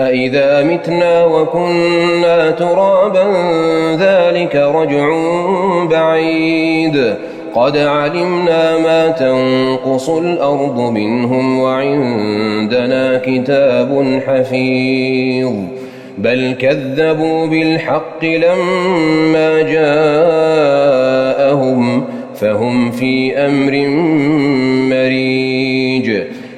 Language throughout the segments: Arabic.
أإذا متنا وكنا ترابا ذلك رجع بعيد قد علمنا ما تنقص الأرض منهم وعندنا كتاب حفيظ بل كذبوا بالحق لما جاءهم فهم في أمر مريج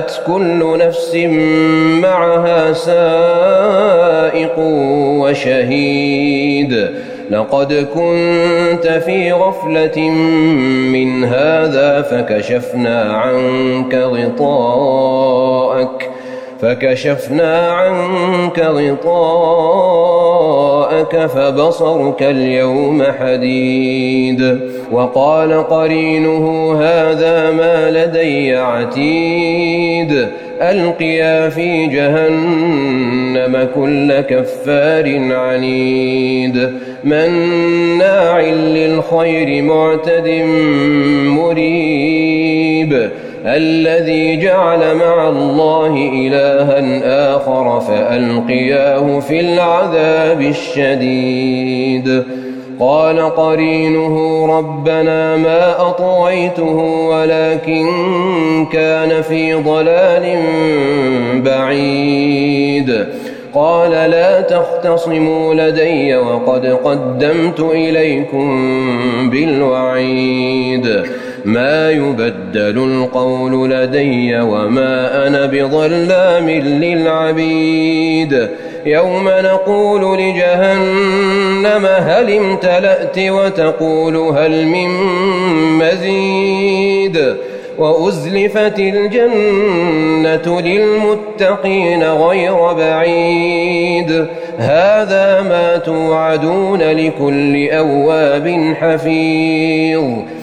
كل نفس معها سائق وشهيد. لقد كنت في غفلة من هذا فكشفنا عنك غطاءك. فكشفنا عنك غطاءك فبصرك اليوم حديد. وقال قرينه هذا ما لدي عتيد. ألقيا في جهنم كل كفار عنيد. مناع للخير معتد مريب. الذي جعل مع الله إلها آخر فألقياه في العذاب الشديد. قال قرينه ربنا ما أطويته ولكن كان في ضلال بعيد. قال لا تختصموا لدي وقد قدمت إليكم بالوعيد. ما يبدل القول لدي وما أنا بظلام للعبيد. يوم نقول لجهنم هل امتلأت وتقول هل من مزيد. وأزلفت الجنة للمتقين غير بعيد. هذا ما توعدون لكل أواب حفيظ.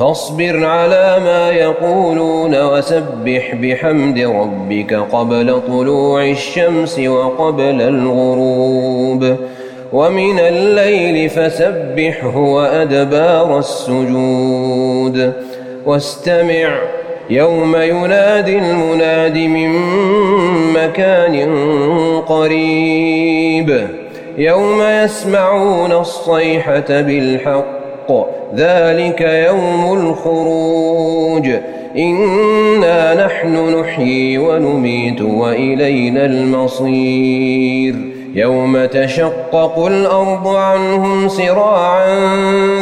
فاصبر على ما يقولون وسبح بحمد ربك قبل طلوع الشمس وقبل الغروب ومن الليل فسبحه وأدبار السجود واستمع يوم ينادي المناد من مكان قريب يوم يسمعون الصيحة بالحق ذلك يوم الخروج. إنا نحن نحيي ونميت وإلينا المصير. يوم تشقق الأرض عنهم سراعا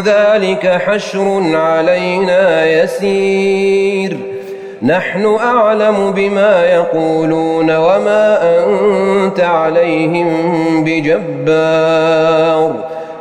ذلك حشر علينا يسير. نحن أعلم بما يقولون وما أنت عليهم بجبار.